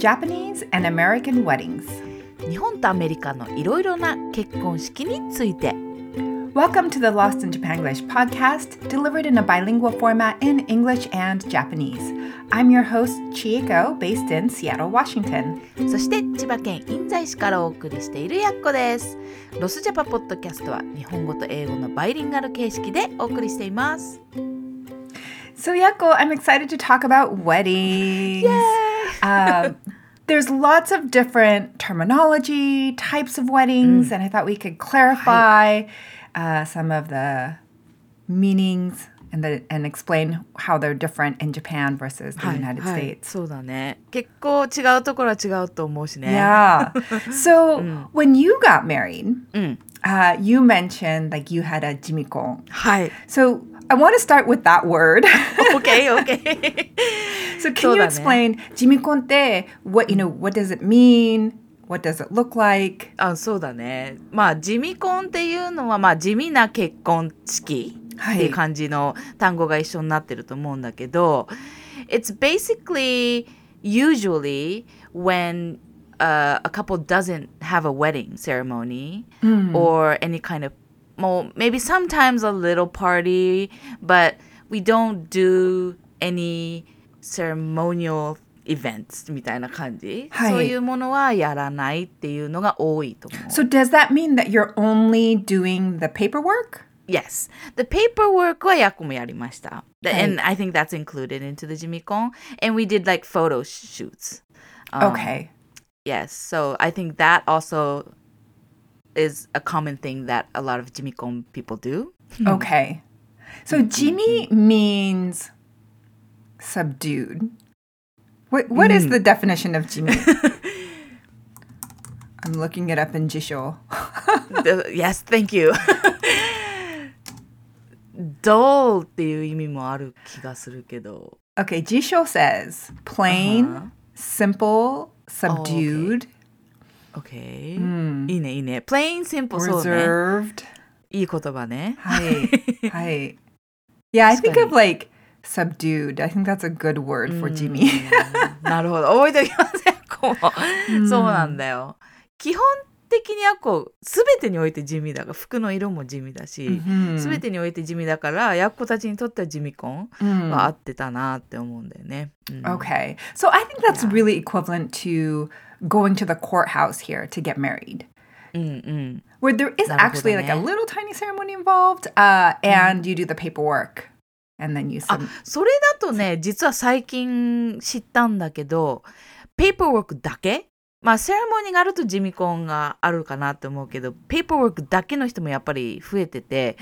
Japanese and American Weddings 日本とアメリカのいろいろな結婚式について Welcome to the Lost in Japanglish podcast, delivered in a bilingual format in English and Japanese. I'm your host, Chieko, based in Seattle, Washington. そして千葉県印西市からお送りしているやっこです。ロスジャパポッドキャストは日本語と英語のバイリンガル形式でお送りしています。So, Yakko, I'm excited to talk about weddings. Yay! Um, there's lots of different terminology, types of weddings, and I thought we could clarify uh, some of the meanings and, the, and explain how they're different in Japan versus the はい United はい States. そうだね結構違うところは違うと思うしね Yeah. So, when you got married, うん、 uh, you mentioned like you had a jimikon. はい So, I want to start with that word. OKOK So can そう you だね。 explain jimikon って what you know what does it mean? What does it look like? あそうだねまあ地味婚っていうのはまあ地味な結婚式っていう感じの単語が一緒になってると思うんだけど It's basically usually when uh, a couple doesn't have a wedding ceremony or any kind of well maybe sometimes a little party but we don't do any ceremonial events みたいな感じ、はい、そういうものはやらないっていうのが多いと思う。So does that mean that you're only doing the paperwork? Yes. The paperwork は役もやりました。はい、And I think that's included into the jimikon. And we did like photo shoots. Um, okay. Yes. So I think that also is a common thing that a lot of jimikon people do. Okay. So mm-hmm. jimi means subdued. What what is the definition of Jimmy? I'm looking it up in Jisho. The- yes, thank you. dull っていう意味もある気がするけど。 Okay, Jisho says plain, simple, subdued, Okay. いいね、いいね。plain, simple, そうね。 reserved. いい言葉ね。 Hi. Hi. Yeah, I think of like subdued. I think that's a good word for jimi. Mm. なるほど。覚えておきません。こう。そうなんだよ。基本的にはこう全てにおいて地味だが服の色も地味だし、mm Okay. So I think that's really equivalent to going to the courthouse here to get married. Where there is actually like a little tiny ceremony involved, uh, and mm. you do the paperwork and then you あそれだとね実は最近知ったんだけどペーパーワークだけ？まあセレモニーがあると地味婚があるかなって思うけどペーパーワークだけの人もやっぱり増えてて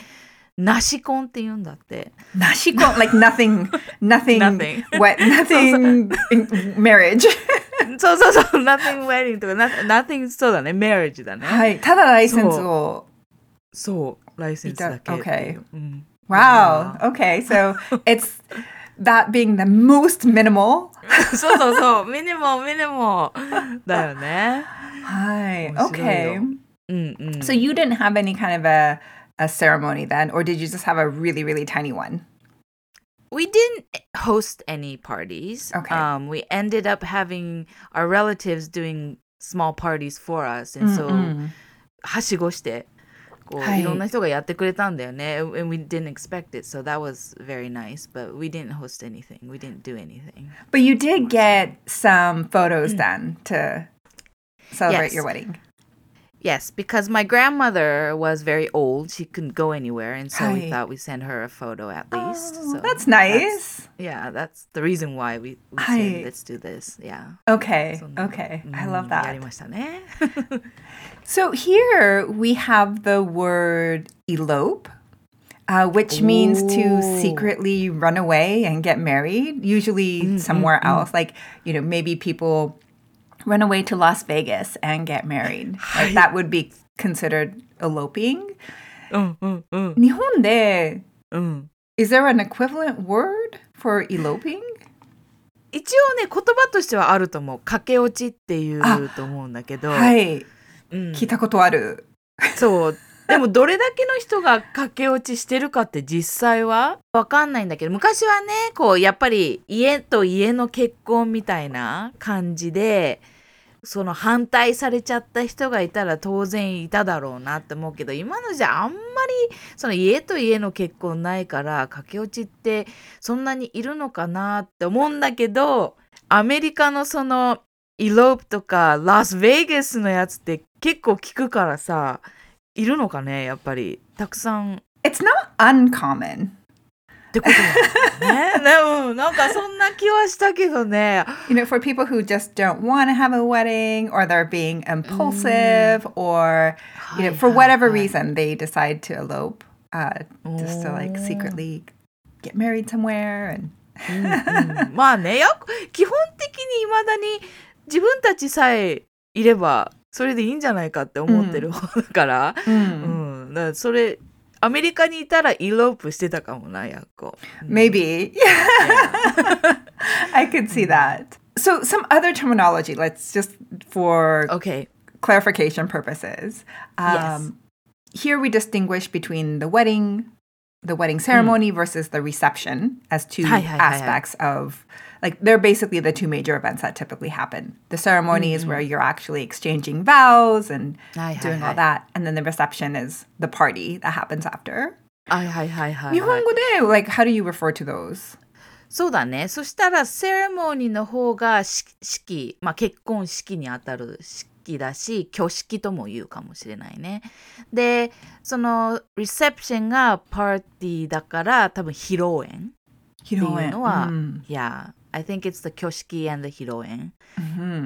なし婚って言うんだって。nashiko, like nothing, nothing, Nothing. wet, nothing in marriage. そうそうそう。nothing wedding とか nothing, そうだね。marriage だね、はい。ただライセンスを。そう。ライセンスだけっていう、うん、Wow. Okay. So it's that being the most minimal. そうそうそうミニモミニモだよね Hi. 面白い Okay. ようんうん So you didn't have any kind of a a ceremony then, or did you just have a really really tiny one? We didn't host any parties. Okay. Um, we ended up having our relatives doing small parties for us. And so, はしごして、 こう、はいいろんな人がやってくれたんだよね。And we didn't expect it. So that was very nice. But we didn't host anything. We didn't do anything. But you did get some photos then to celebrate Yes. your wedding. Yes, because my grandmother was very old. She couldn't go anywhere. And so right. we thought we'd send her a photo at oh, least. Oh, so that's nice. That's, yeah, that's the reason why we, we said, let's do this. Yeah. Okay. So, mm, okay. Mm, I love mm, that. so here we have the word elope. Uh, which Ooh. means to secretly run away and get married, usually mm, mm, somewhere mm, else. Like, you know, maybe people run away to Las Vegas and get married. Like, that would be considered eloping. うんうんうん日本でうん。 Is there an equivalent word for eloping? 一応ね言葉としてはあると思う駆け落ちっていうと思うんだけど、はい。うん、聞いたことある。そう でもどれだけの人が駆け落ちしてるかって実際は？わかんないんだけど昔はねこうやっぱり家と家の結婚みたいな感じでその反対されちゃった人がいたら当然いただろうなって思うけど今のじゃあんまりその家と家の結婚ないから駆け落ちってそんなにいるのかなって思うんだけどアメリカのそのイロープとかラスベガスのやつって結構聞くからさいるのかねやっぱりたくさん。It's not uncommon. ってことね。でもなんかそんな気はしたけどね。You know, for people who just don't want to have a wedding or they're being impulsive or, you know, for whatever reason they decide to elope uh, just to like secretly get married somewhere and うんまあねや基本的にいまだに自分たちさえいればそれでいいんじゃないかって思ってる方だから、うん、だからそれアメリカにいたらイロープしてたかもなやっこ。 maybe I could see that. So some other terminology, let's just for OK。 clarification purposes. Um, Here we distinguish between the wedding, the wedding ceremony versus the reception as two Hi, hi, hi, hi. aspects of like they're basically the two major events that typically happen. The ceremony is where you're actually exchanging vows and Hi, hi, doing all hi. that, and then the reception is the party that happens after. はいはいはいはい、日はい。本語で like how do you refer to those? そうだね。そしたらセレモニーの方がし式、まあ結婚式にあたる式だし、挙式とも言うかもしれないね。で、そのリセプションがパーティーだから多分披露宴っていうのは、Yeah, I think it's the 挙式 and the 披露宴。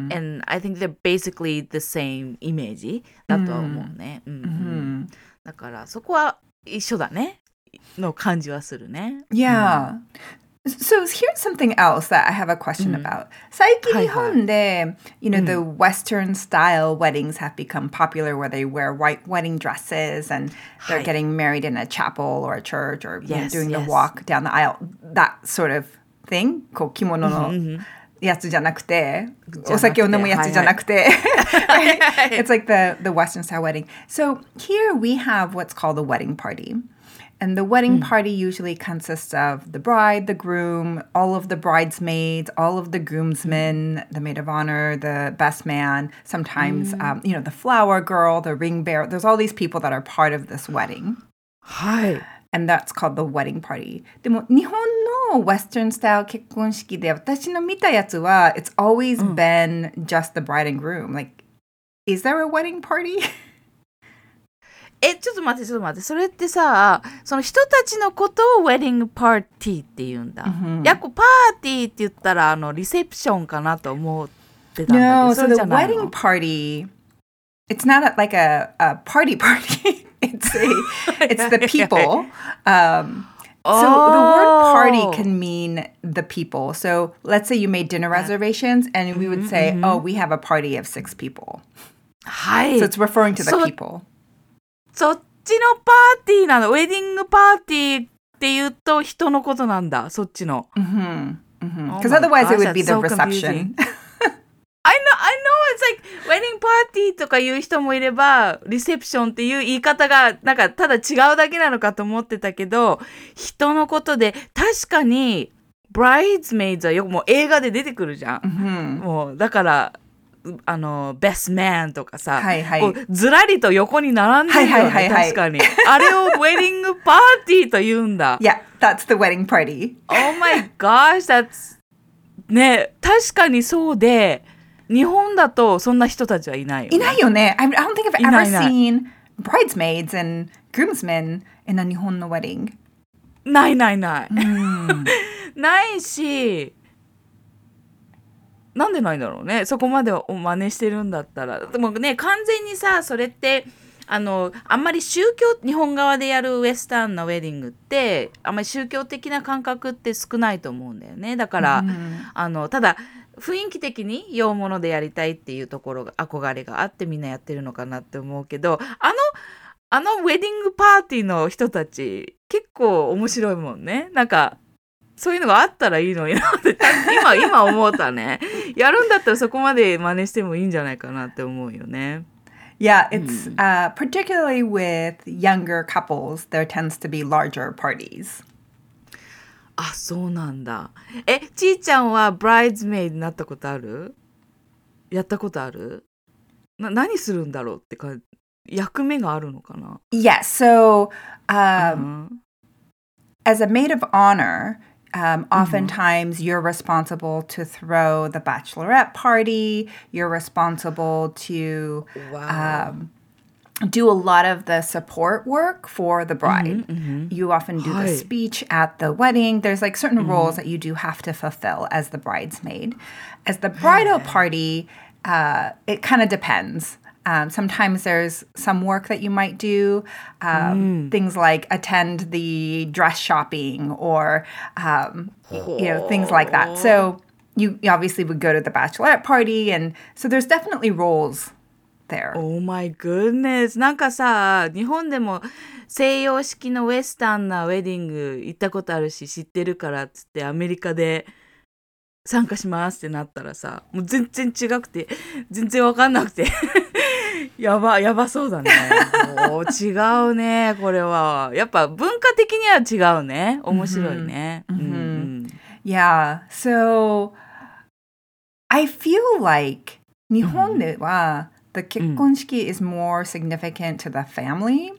And I think they're basically the same イメージだとは思うね。うんうんだからそこは一緒だね。の感じはするね。 Yeah. So here's something else that I have a question about. 最近日本で you know, the Western style weddings have become popular where they wear white wedding dresses and they're はい getting married in a chapel or a church or you know, Yes, doing the yes. walk down the aisle. That sort of thing. こう着物のやつじゃなくて、お酒を飲むやつじゃなくて。it's like the, the Western style wedding. So here we have what's called a wedding party. And the wedding party usually consists of the bride, the groom, all of the bridesmaids, all of the groomsmen, the maid of honor, the best man, sometimes, um, you know, the flower girl, the ring bearer. There's all these people that are part of this wedding. はい。 And that's called the wedding party. でも日本の Western style 結婚式で私の見たやつは it's always been just the bride and groom. Like, is there a wedding party? え、ちょっと待って、ちょっと待って。それってさ、その人たちのことをウェディングパーティーって言うんだ。やっこパーティーって言ったら、あの、リセプションかなと思ってたんだけ No, ど、 so それ the じゃないの wedding party, it's not a, like a, a party party. it's a, it's the people. Um, so the word party Oh. can mean the people. So let's say you made dinner reservations, and we would say, "Oh, we have a party of six people." はい。 So it's referring to the So- people. そっちのパーティーなの。ウェディングパーティーって言うと人のことなんだ。そっちの。 Because Oh my otherwise, it gosh, would be that's the so reception. like, ウェディングパーティーとか言う人もいれば、リセプションっていう言い方が、なんかただ違うだけなのかと思ってたけど、人のことで、確かに、ブライズメイズはよくもう映画で出てくるじゃん。もう、だから、あの、ベストマンとかさ、はいはいこうずらりと横に並んでるよね、はいはいはいはい確かに。あれをウェディングパーティーと言うんだ。yeah, that's the wedding party. Oh my gosh, that's ね確かにそうで日本だとそんな人たちはいないよ、ね。いないよね. I, I don't think I've ever いないいない。seen bridesmaids and groomsmen in a Nihon no wedding. ないないない。ないしなんでないんだろうねそこまでを真似してるんだったら。でもね完全にさそれってあのあんまり宗教日本側でやるウエスタンのウェディングってあんまり宗教的な感覚って少ないと思うんだよねだから、あのただ雰囲気的に洋物でやりたいっていうところが憧れがあってみんなやってるのかなって思うけどあのあのウェディングパーティーの人たち結構面白いもんねなんかそういうのがあったらいいのになって 今今思ったねやるんだったらそこまで真似してもいいんじゃないかなって思うよね。Yeah, it's uh, particularly with younger couples, there tends to be larger parties. あ、そうなんだ。え、ちーちゃんはブライズメイドになったことあるやったことあるな何するんだろうってか役目があるのかな Yes, so um, うん、as a maid of honor, um, oftentimes you're responsible to throw the bachelorette party. You're responsible to Wow. um, do a lot of the support work for the bride. You often do the speech at the wedding. There's like certain roles that you do have to fulfill as the bridesmaid. As the bridal party, uh, it kind of depends. Um, sometimes there's some work that you might do, um, things like attend the dress shopping or um, y- you know things like that. So you, you obviously would go to the bachelorette party, and so there's definitely roles there. Oh my goodness. なんかさ日本でも西洋式のウェスタンなウェディング行ったことあるし知ってるからっつってアメリカで参加しますってなったらさもう全然違くて全然わかんなくて。やばやばそうだね。もう違うねこれは。やっぱ文化的には違うね。面白いね、うんうん。Yeah. So I feel like 日本では the 結婚式 is more significant to the family,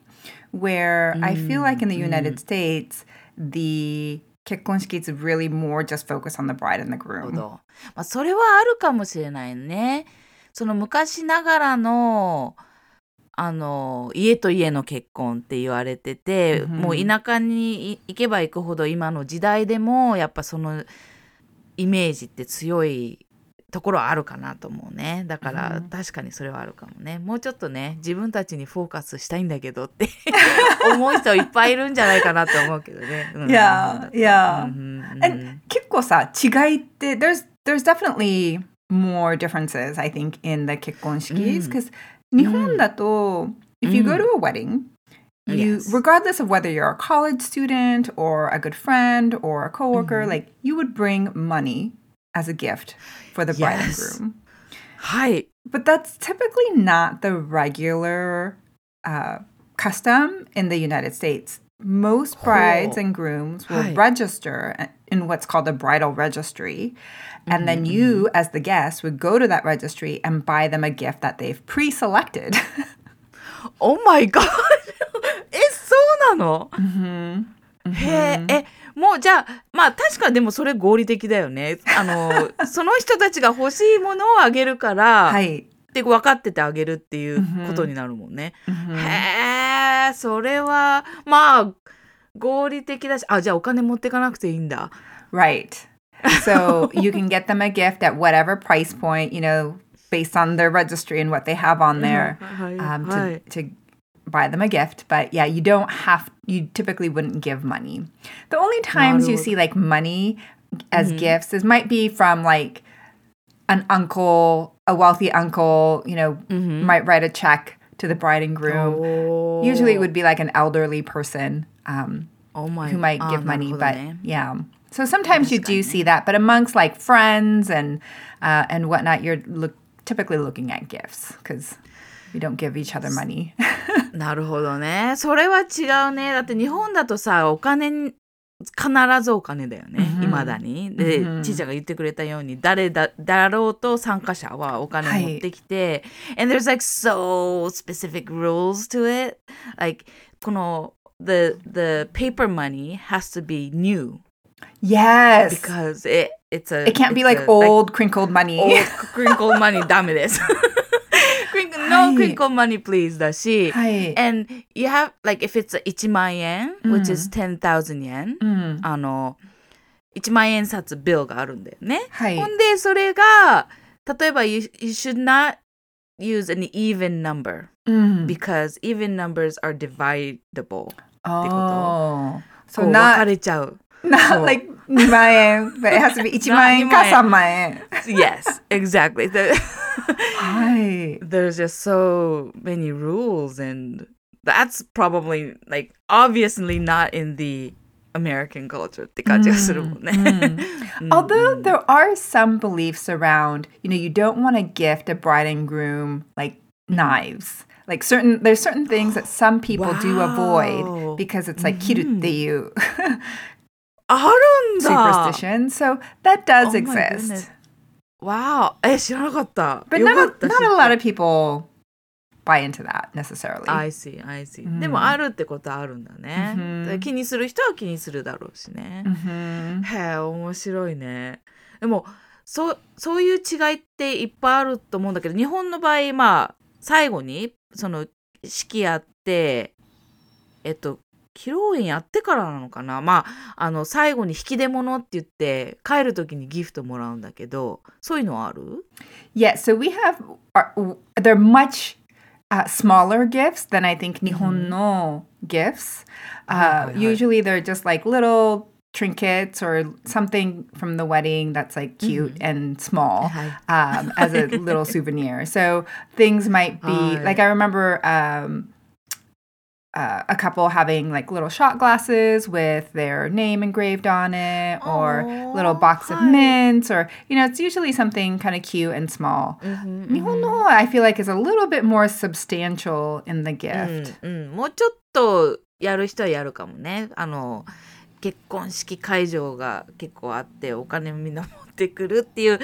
where I feel like in the United States, the 結婚式 is really more just focused on the bride and the groom. ど。まあ、それはあるかもしれないね。その昔ながらの、あの、家と家の結婚って言われてて、もう田舎に行けば行くほど今の時代でも、やっぱそのイメージって強いところはあるかなと思うね。だから、確かにそれはあるかもね。もうちょっとね、自分たちにフォーカスしたいんだけどって思う人いっぱいいるんじゃないかなと思うけどね。うん Yeah, yeah. うんうんうん And 結構さ、違いって、there's, there's definitely more differences, I think, in the 結婚式 because 日本だと、if you go to a wedding, you Yes. regardless of whether you're a college student or a good friend or a coworker, like you would bring money as a gift for the bride Yes. and groom. はい。 But that's typically not the regular uh, custom in the United States. Most brides and grooms will Hi. register in what's called a bridal registry. And then you, as the guest, would go to that registry and buy them a gift that they've pre selected. Oh my god! え、そうなの、へえ、え、 もうじゃあ、まあ確かにでもそれ合理的だよね。あの、その人たちが欲しいものをあげるから、はい。って分かっててあげるっていうことになるもんね。へえ、それは、まあ、合理的だし、あ、じゃあお金持ってかなくていいんだ。Right. So you can get them a gift at whatever price point, you know, based on their registry and what they have on there um, to, to buy them a gift, but yeah, you don't have you typically wouldn't give money. The only times you see like money as mm-hmm. gifts is might be from like an uncle, a wealthy uncle, you know, mm-hmm. might write a check to the bride and groom. Oh. Usually it would be like an elderly person um, oh my, who might give money, but yeah. So sometimes you do see that, but amongst like friends and uh, and whatnot, you're look, typically looking at gifts because we don't give each other money. なるほどね。それは違うね。だって日本だとさ、お金に、必ずお金だよね。いまだに。で、ちいちゃんが言ってくれたように、誰だ、だろうと参加者はお金持ってきて、and there's like so specific rules to it. Like, この、the, the paper money has to be new yes, because it, it's a, it can't be like a, old crinkled money. old crinkle money ダメです。crinkle, は no い crinkle money please だし、はい。 and you have like if it's 1万円、which is 10,000 yen、うんあの1万円札ビルがあるんだよね。はいほんでそれが例えば you, you should not use an even number うん because even numbers are dividable Oh, こ so う分 not かれちゃう。 not like 2万円 but it has to be 1万円か2万円3万円 yes exactly The- はい there's just so many rules and that's probably like obviously not in the American culture って感じがするもんね。 Although there are some beliefs around, you know, you don't want to gift a bride and groom like knives. like certain there's certain things that some people do Wow. avoid because it's like kiru っていうあるんだ superstition. So that does Oh exist. ーえ知らなかった。But よ not かった not a lot of people buy into that necessarily. I see, I see. うんでもあるってことはあるんだね。うんだから気にする人は気にするだろうしね。Mhm. へえ、面白いね。でもそうそういう違いっていっぱいあると思うんだけど日本の場合まあ最後にその式やってえっと披露宴やってからなのかなまああの最後に引き出物って言って帰る時にギフトもらうんだけどそういうのはある Yeah, so we have our, they're much uh, smaller gifts than I think Nihon no gifts. Uh, Hi, hi, hi. usually they're just like little trinkets or something from the wedding that's like cute and small Hi. um, as a little souvenir. So things might be Hi. like I remember um, uh, a couple having like little shot glasses with their name engraved on it or Aw, little box of mints or you know it's usually something kind of cute and small 日本の方 I feel like is a little bit more substantial in the gift うんうん、もうちょっとやる人はやるかもねあの結婚式会場が結構あってお金をみんな持ってくるっていう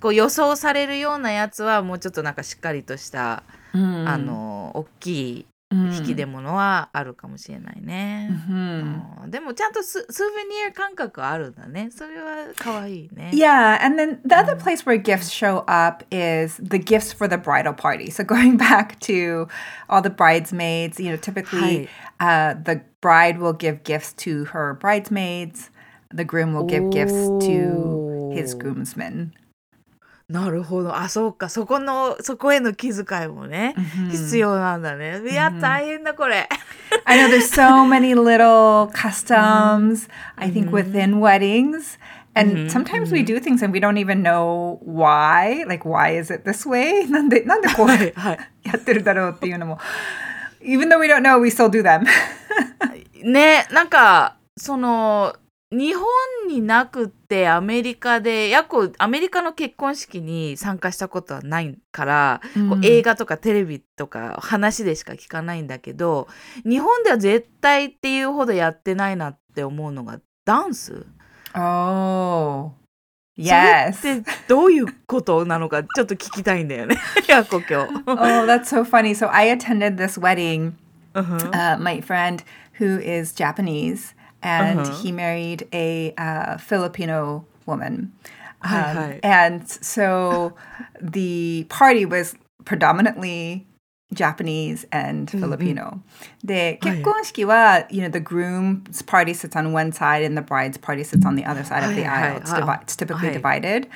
こう予想されるようなやつはもうちょっとなんかしっかりとした、あの大きい引き出物はあるかもしれないね。 Mhm. うんでもちゃんとススーベニア感覚はあるんだね。それは可愛いね。 Yeah, and then the other place where gifts show up is the gifts for the bridal party. So going back to all the bridesmaids, you know, typically uh, the bride will give gifts to her bridesmaids. The groom will give gifts to his Oh. groomsmen. なるほど。あ、そうか。そこの、そこへの気遣いもね、Mhm. 必要なんだね。いや、大変だ、これ。I know there's so many little customs, I think, within weddings. And sometimes we do things and we don't even know why. Like, why is it this way? なんで、なんでこう。やってるだろうっていうのも。Even though we don't know, we still do them. ね、なんか、その、日本になくってアメリカで、やっこアメリカの結婚式に参加したことはないから、こう映画とかテレビとか話でしか聞かないんだけど、日本では絶対っていうほどやってないなって思うのがダンス？Oh. そ Yes. れってどういうことなのかちょっと聞きたいんだよね。やっこ今日。oh, that's so funny. So I attended this wedding. うんふん Uh, my friend who is Japanese, and uh-huh. he married a uh, Filipino woman. Um, hi, hi. And so the party was predominantly Japanese and mm-hmm. Filipino. The kekkonshiki you know, the groom's party sits on one side and the bride's party sits on the other side of the aisle. It's, divi- it's typically divided.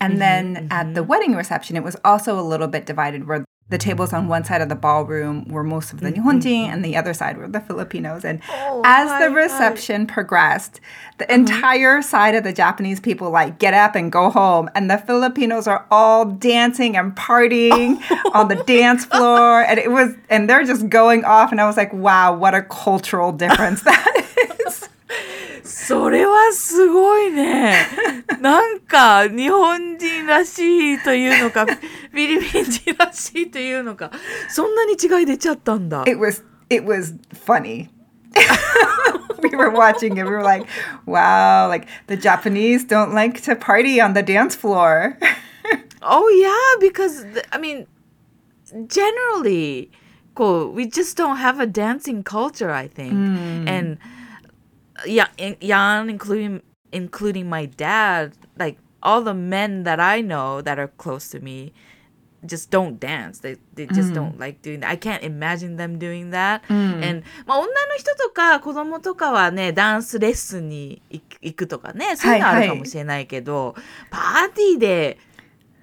And mm-hmm, then mm-hmm. at the wedding reception, it was also a little bit divided where the tables on one side of the ballroom were most of the mm-hmm. Nihonjin and the other side were the Filipinos. And Oh, as the reception progressed, the mm-hmm. entire side of the Japanese people like get up and go home, and the Filipinos are all dancing and partying on the dance floor, and it was, and they're just going off, and I was like, wow, what a cultural difference that is. それはすごいね。なんか日本人らしいというのか、フィリピン人らしいというのか、そんなに違い出ちゃったんだ。 It was, it was funny. we were watching it. We were like, wow, like the Japanese don't like to party on the dance floor. Oh yeah, because the- I mean, generally, こう we just don't have a dancing culture, I think, and yeah, in, yeah, including including my dad, like all the men that I know that are close to me. Just don't dance. They they just don't like doing that. I can't imagine them doing that. And まあ女の人とか子供とかはねダンスレッスンに行くとかねそういうのあるかもしれないけど、パーティーで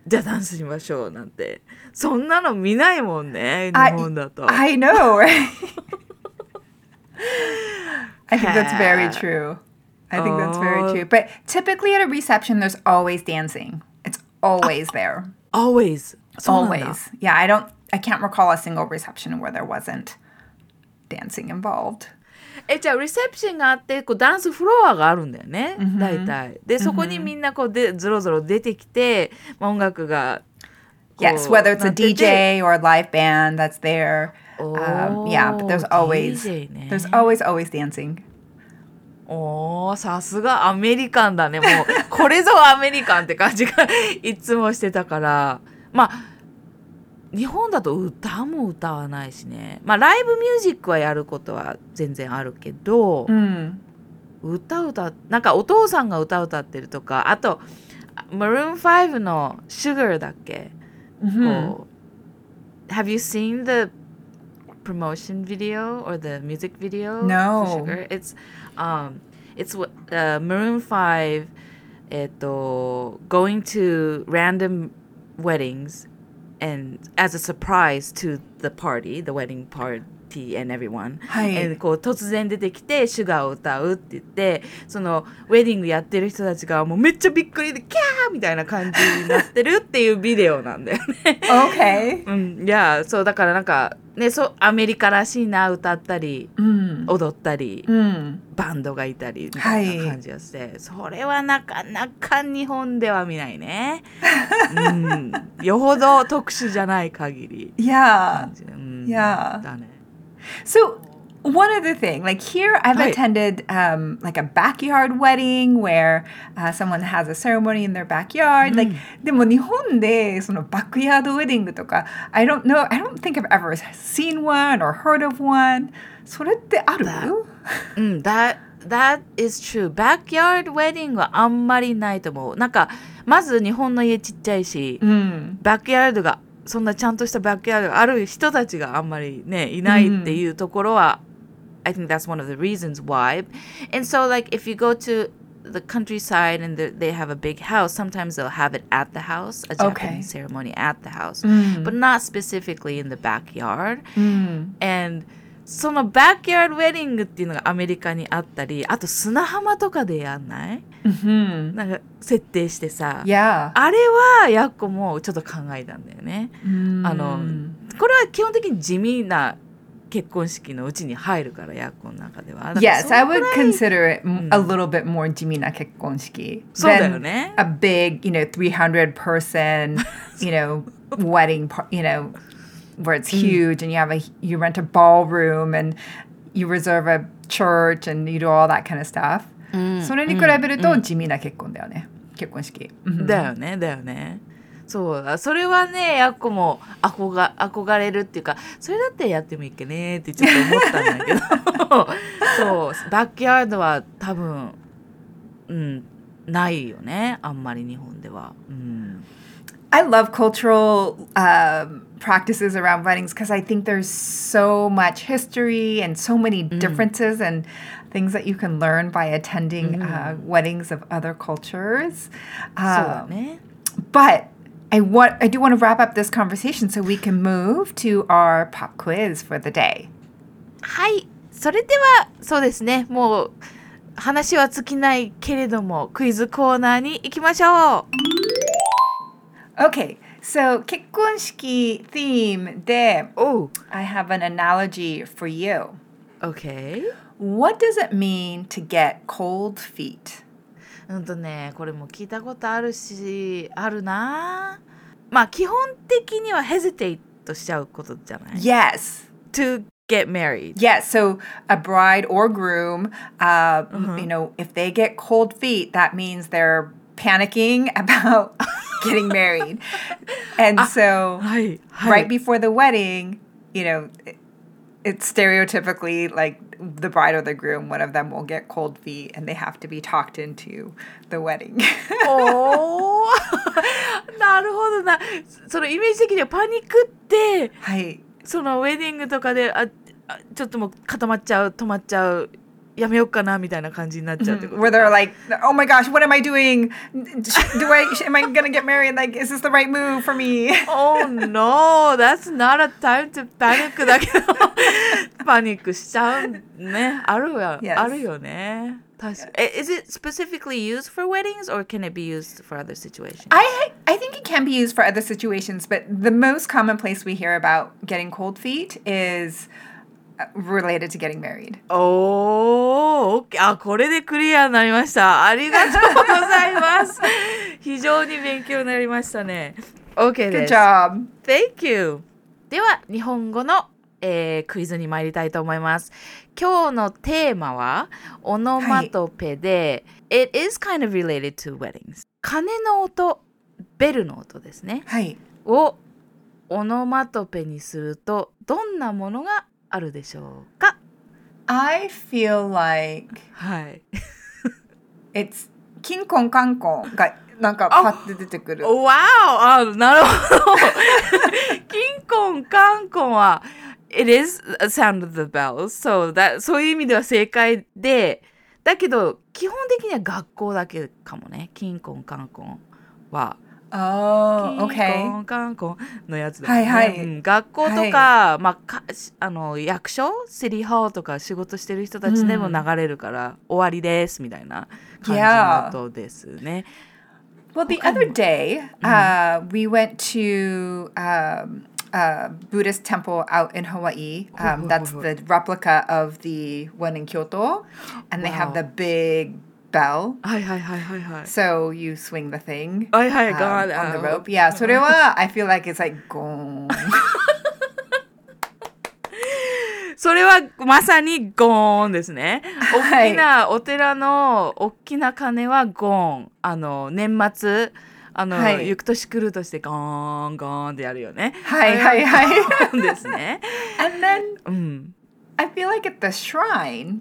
じゃあダンスしましょうなんてそんなの見ないもんね日本だと。I know, right? I think that's very Yeah. true. I think that's very Oh. true. But typically at a reception, there's always dancing. It's always there. Always そうなんだ Always. Yeah, I don't, I can't recall a single reception where there wasn't dancing involved. えじゃあリセプションがあってこうダンスフロアがあるんだよね、大体でそこにみんなこうでぞろぞろ出てきて、まあ、音楽が Yes, whether it's a DJ or a live band that's there. Um, yeah, but there's always there's always always dancing. おーさすがアメリカンだね。もう これぞアメリカンって感じが いつもしてたから。まあ日本だと歌も歌わないしね。まあライブミュージックはやることは全然あるけど、うん、歌歌なんかお父さんが歌歌ってるとかあとマルーン5の「Sugar」だっけ、mm hmm. Have you seen the promotion video or the music video no. for Sugar? It's um it's uh, Maroon 5 えっと going to random weddings and as a surprise to the party, the wedding party and everyone、はい、こう突然出てきて「シュガーを歌うって言ってそのウェディングやってる人たちがもうめっちゃびっくりでキャーみたいな感じになってるっていうビデオなんだよね。OK。うん、いやそうだからなんかねそうアメリカらしいな歌ったり、うん、踊ったり、うん、バンドがいたりみたいな感じがして、はい、それはなかなか日本では見ないね。うん、よほど特殊じゃない限り。いや、うん、いやだね。So one other thing, like here, I've attended um, like a backyard wedding where uh, someone has a ceremony in their backyard. Like, でも日本でそのバックヤードウェディングとか、I don't know, I don't think I've ever seen one or heard of one. それってある？うん、that that is true. backyard wedding はあんまりないと思う。なんかまず日本の家ちっちゃいし、うん、バックヤードが そんなちゃんとしたバックヤードがある人たちがあんまりねいないっていうところは、I think that's one of the reasons why. And so like if you go to the countryside and the, they have a big house, sometimes they'll have it at the house, a Japanese okay. ceremony at the house, mm. but not specifically in the backyard. Mm. And そのバックヤードウェディングっていうのがアメリカにあったりあと砂浜とかでやんない、mm hmm. なんか設定してさ.あれはやっこもちょっと考えたんだよね。Mm. あのこれは基本的に地味な結婚式のうちに入るからヤッコの中では。Yes, I would consider it a little bit more 地味な結婚式。そうだよね。A big, you know, 300 person, you know, wedding, you know, where it's huge and you have a you rent a ballroom and you reserve a church and you do all that kind of stuff. それに比べると地味な結婚だよね。結婚式。だよね、だよね。そうだそれはねやっこも憧憧れるっていうかそれだってやってもいいっけねってちょっと思ったんだけど そうバックヤードは多分うんないよねあんまり日本では。うん I love cultural um, practices around weddings because I think there's so much history and so many mm. differences and things that you can learn by attending mm. uh, weddings of other cultures. Um, but I want I do want to wrap up this conversation so we can move to our pop quiz for the day. はい、それではそうですね。もう話は尽きないけれどもクイズコーナーに行きましょう。 Okay, so 結婚式 theme で Oh, I have an analogy for you. okay. What does it mean to get cold feet? うんとね、これも聞いたことあるし、あるな。まあ基本的には hesitate としちゃうことじゃない Yes. ?to get married. Yes, so a bride or groom, uh, you know, if they get cold feet, that means they're panicking about getting married. And ah, so, hi, hi. right before the wedding, you know, it's stereotypically like the bride or the groom, one of them will get cold feet and they have to be talked into the wedding. おーなるほどな。そのイメージ的にはパニックって、はい。そのウェディングとかであちょっともう固まっちゃう止まっちゃう やめようかなみたいな感じになっちゃうってこと Where they're like, oh my gosh, what am I doing? Do I, am I gonna get married? Like, is this the right move for me? oh no, that's not a time to panic だけど、パニックしちゃうね。あるわ、yes. あるよね。確か Is it specifically used for weddings or can it be used for other situations? I I think it can be used for other situations, but the most common place we hear about getting cold feet is related to getting married. おお、あ、これでクリアになりました。ありがとうございます。非常に勉強になりましたね。OK Good です job. Thank you! では日本語の、えークイズに参りたいと思います。今日のテーマはオノマトペで、It is kind of related to weddings. 鐘の音、ベルの音ですね。はい。をオノマトペにするとどんなものがあるでしょうか？I feel like はい。it's キンコンカンコンがなんかパッて出てくる。あなるほど。キンコンカンコンは It is a sound of the bells. So that そういう意味では正解でだけど基本的には学校だけかもね。キンコンカンコンは。Oh, キンコ.ンカンコンのやつね、はいはいうん学校とか,、まあ、かあの役所シティホールとか仕事してる人たちでも流れるから、終わりですみたいな感じの音ですね。Well, the other day, uh, we went to um, a Buddhist temple out in Hawaii. Um, that's the replica of the one in Kyoto, and they have the big bell. はいはいはいはいはい。So you swing the thing はいはい、um, ガ on ー the rope. Yeah, それは I feel like it's like gong. それはまさにゴーンですね。はい大きなお寺の大きな鐘はゴーン。あの年末あの、はい行く年来るとしてゴーンゴーンってやるよね。はいはいはい。ですね。and then うん。I feel like at the shrine,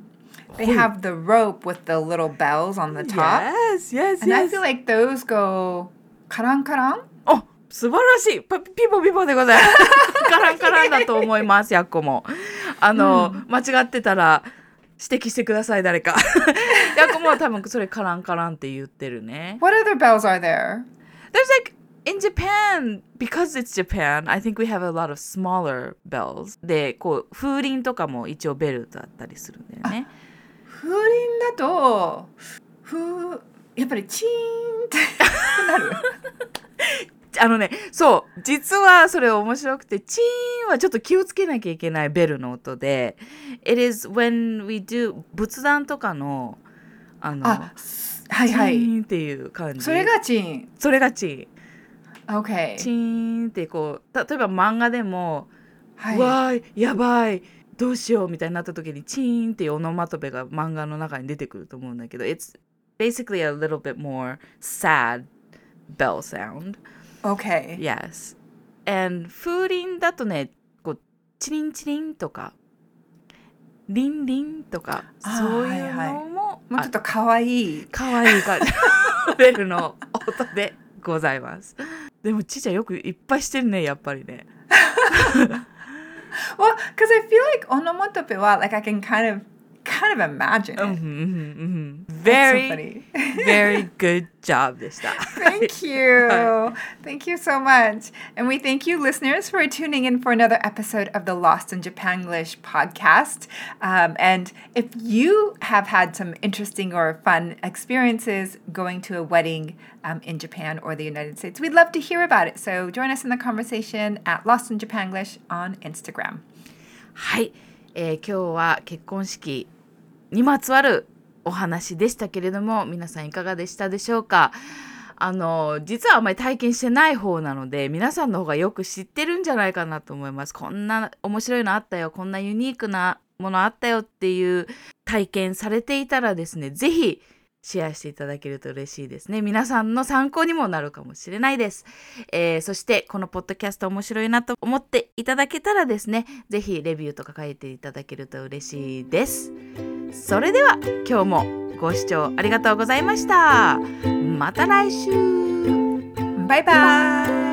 they have the rope with the little bells on the top. Yes, yes, And I yes. feel like those go karan karan. お素晴らしいパピポピポでございます。カランカランだと思います、やっこも。あの、間違ってたら指摘してください、誰か。やっこも多分それカランカランって言ってるね。What other bells are there? There's like in Japan, because it's Japan, I think we have a lot of smaller bells. で、こう、風鈴とかも一応ベルだったりするんだよね。風鈴だと、ふやっぱりチーンってなる。あのね、そう、実はそれ面白くて、チーンはちょっと気をつけなきゃいけないベルの音で、It is when we do 仏壇とかの、あの、あ、はいはチい。ーンっていう感じ。それがチーン。それがチ OK ーン。チ。ーンってこう、例えば漫画でも、はい。わーい、やばい、どうしようみたいになった時に、チーンっていうオノマトペが漫画の中に出てくると思うんだけど、It's basically a little bit more sad bell sound. OK。Yes. And 風鈴だとね、こう、チリンチリンとか、リンリンとか、そういうはいはいのも、もうちょっとかわいい。かわいい感じのベルの音でございます。でもちいちゃんよくいっぱいしてるね、やっぱりね。Well, because I feel like onomatope wa, like I can kind of kind of imagine mm-hmm, mm-hmm, mm-hmm. Very, so very good job this time. thank you. thank you so much. And we thank you, listeners, for tuning in for another episode of the Lost in Japanglish podcast. Um, and if you have had some interesting or fun experiences going to a wedding um, in Japan or the United States, we'd love to hear about it. So join us in the conversation at Lost in Japanglish on Instagram. Hi. えー今日は結婚式にまつわるお話でしたけれども皆さんいかがでしたでしょうか？あの実はあまり体験してない方なので皆さんの方がよく知ってるんじゃないかなと思います。こんな面白いのあったよこんなユニークなものあったよっていう体験されていたらですね是非シェアしていただけると嬉しいですね。皆さんの参考にもなるかもしれないです。えーそしてこのポッドキャスト面白いなと思っていただけたらですねぜひレビューとか書いていただけると嬉しいです。それでは今日もご視聴ありがとうございました。また来週。Bye bye.